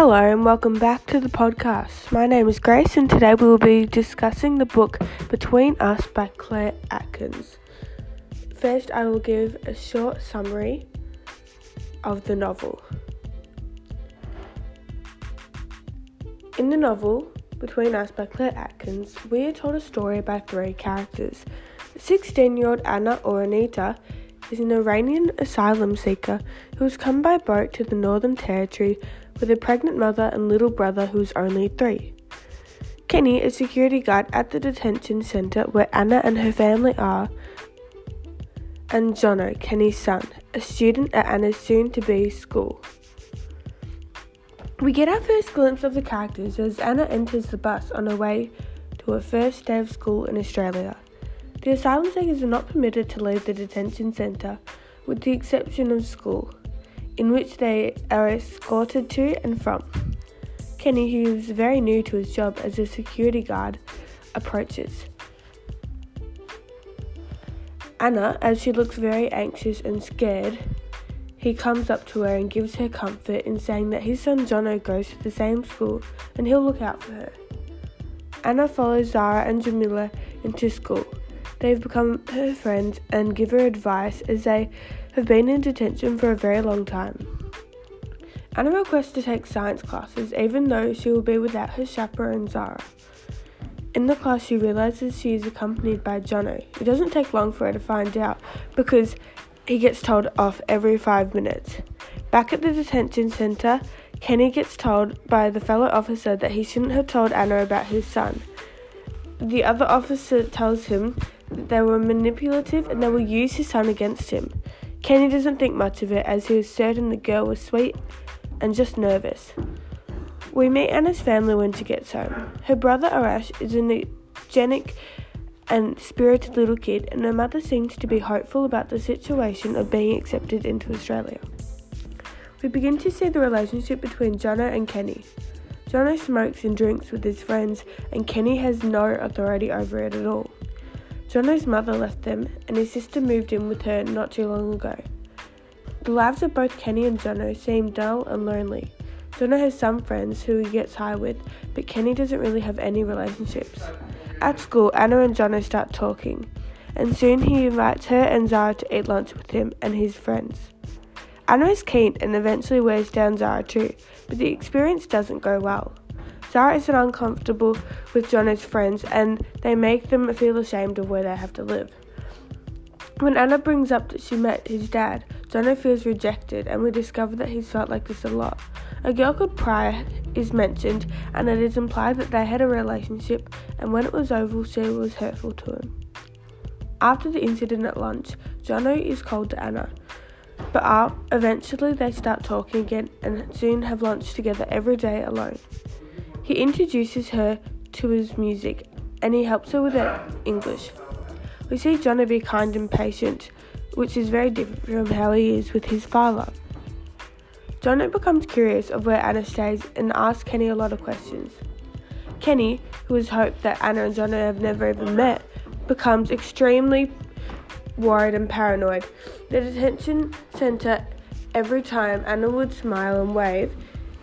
Hello and welcome back to the podcast. My name is Grace and today we will be discussing the book Between Us by Clare Atkins. First, I will give a short summary of the novel. In the novel Between Us by Clare Atkins, we are told a story by three characters. 16 year old Anna or Anita is an Iranian asylum seeker who has come by boat to the Northern Territory with a pregnant mother and little brother who is only three. Kenny, a security guard at the detention centre where Anna and her family are, and Jono, Kenny's son, a student at Anna's soon to be school. We get our first glimpse of the characters as Anna enters the bus on her way to her first day of school in Australia. The asylum seekers are not permitted to leave the detention centre, with the exception of school in which they are escorted to and from. Kenny, who is very new to his job as a security guard, approaches. Anna, as she looks very anxious and scared, he comes up to her and gives her comfort in saying that his son Jono goes to the same school and he'll look out for her. Anna follows Zara and Jamila into school. They've become her friends and give her advice as they have been in detention for a very long time. Anna requests to take science classes even though she will be without her chaperone Zara. In the class, she realizes she is accompanied by Jono. It doesn't take long for her to find out because he gets told off every five minutes. Back at the detention center, Kenny gets told by the fellow officer that he shouldn't have told Anna about his son. The other officer tells him that they were manipulative and they will use his son against him. Kenny doesn't think much of it as he is certain the girl was sweet and just nervous. We meet Anna's family when she gets home. Her brother Arash is an energetic and spirited little kid, and her mother seems to be hopeful about the situation of being accepted into Australia. We begin to see the relationship between Jono and Kenny. Jono smokes and drinks with his friends, and Kenny has no authority over it at all. Jono's mother left them, and his sister moved in with her not too long ago. The lives of both Kenny and Jono seem dull and lonely. Jono has some friends who he gets high with, but Kenny doesn't really have any relationships. At school, Anna and Jono start talking, and soon he invites her and Zara to eat lunch with him and his friends. Anna is keen and eventually wears down Zara too, but the experience doesn't go well. Zara isn't uncomfortable with Jono's friends and they make them feel ashamed of where they have to live. When Anna brings up that she met his dad, Jono feels rejected and we discover that he's felt like this a lot. A girl called Priya is mentioned and it is implied that they had a relationship and when it was over she was hurtful to him. After the incident at lunch, Jono is cold to Anna. But uh, eventually they start talking again and soon have lunch together every day alone. He introduces her to his music and he helps her with her English. We see Jono be kind and patient, which is very different from how he is with his father. Jono becomes curious of where Anna stays and asks Kenny a lot of questions. Kenny, who has hoped that Anna and Jono have never even met, becomes extremely worried and paranoid. The detention centre, every time Anna would smile and wave,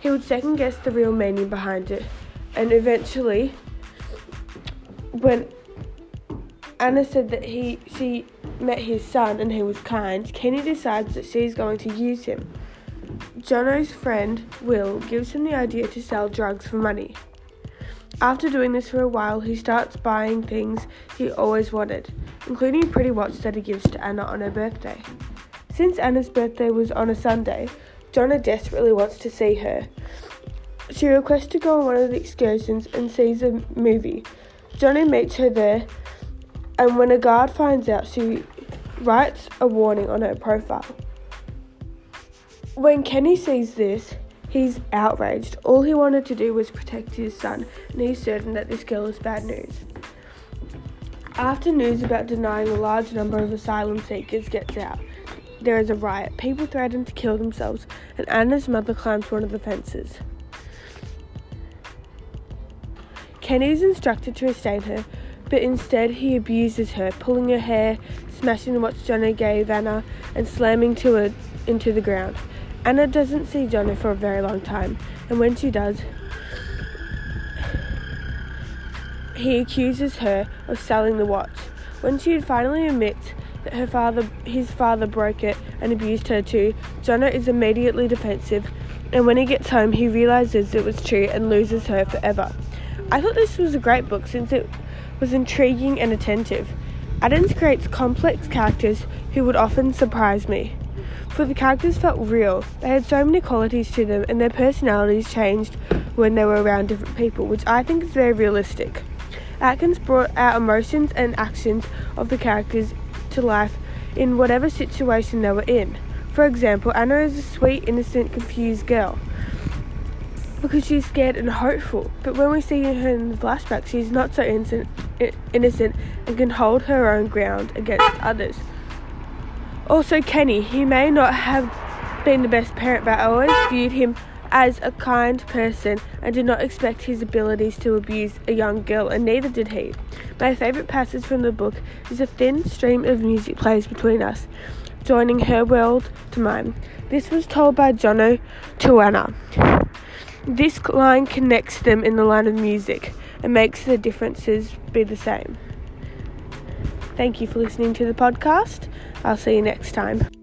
he would second guess the real meaning behind it, and eventually, when Anna said that he she met his son and he was kind, Kenny decides that she's going to use him. Jono's friend Will gives him the idea to sell drugs for money. After doing this for a while, he starts buying things he always wanted, including a pretty watch that he gives to Anna on her birthday. Since Anna's birthday was on a Sunday, Jono desperately wants to see her. She requests to go on one of the excursions and sees a movie. Jono meets her there, and when a guard finds out, she writes a warning on her profile. When Kenny sees this, he's outraged. All he wanted to do was protect his son, and he's certain that this girl is bad news. After news about denying a large number of asylum seekers gets out, there is a riot. People threaten to kill themselves, and Anna's mother climbs one of the fences. Kenny is instructed to restrain her, but instead he abuses her, pulling her hair, smashing the watch Jono gave Anna, and slamming to her into the ground. Anna doesn't see Jono for a very long time, and when she does, he accuses her of selling the watch. When she finally admits her father, his father, broke it and abused her too, Jono is immediately defensive, and when he gets home, he realizes it was true and loses her forever. I thought this was a great book since it was intriguing and attentive. Adams creates complex characters who would often surprise me. For the characters felt real, they had so many qualities to them, and their personalities changed when they were around different people, which I think is very realistic. Atkins brought out emotions and actions of the characters to life in whatever situation they were in. For example, Anna is a sweet, innocent, confused girl because she's scared and hopeful. But when we see her in the flashback, she's not so innocent, innocent and can hold her own ground against others. Also, Kenny, he may not have been the best parent, but I always viewed him as a kind person and did not expect his abilities to abuse a young girl, and neither did he. My favourite passage from the book is a thin stream of music plays between us, joining her world to mine. This was told by Jono to Anna. This line connects them in the line of music and makes the differences be the same. Thank you for listening to the podcast. I'll see you next time.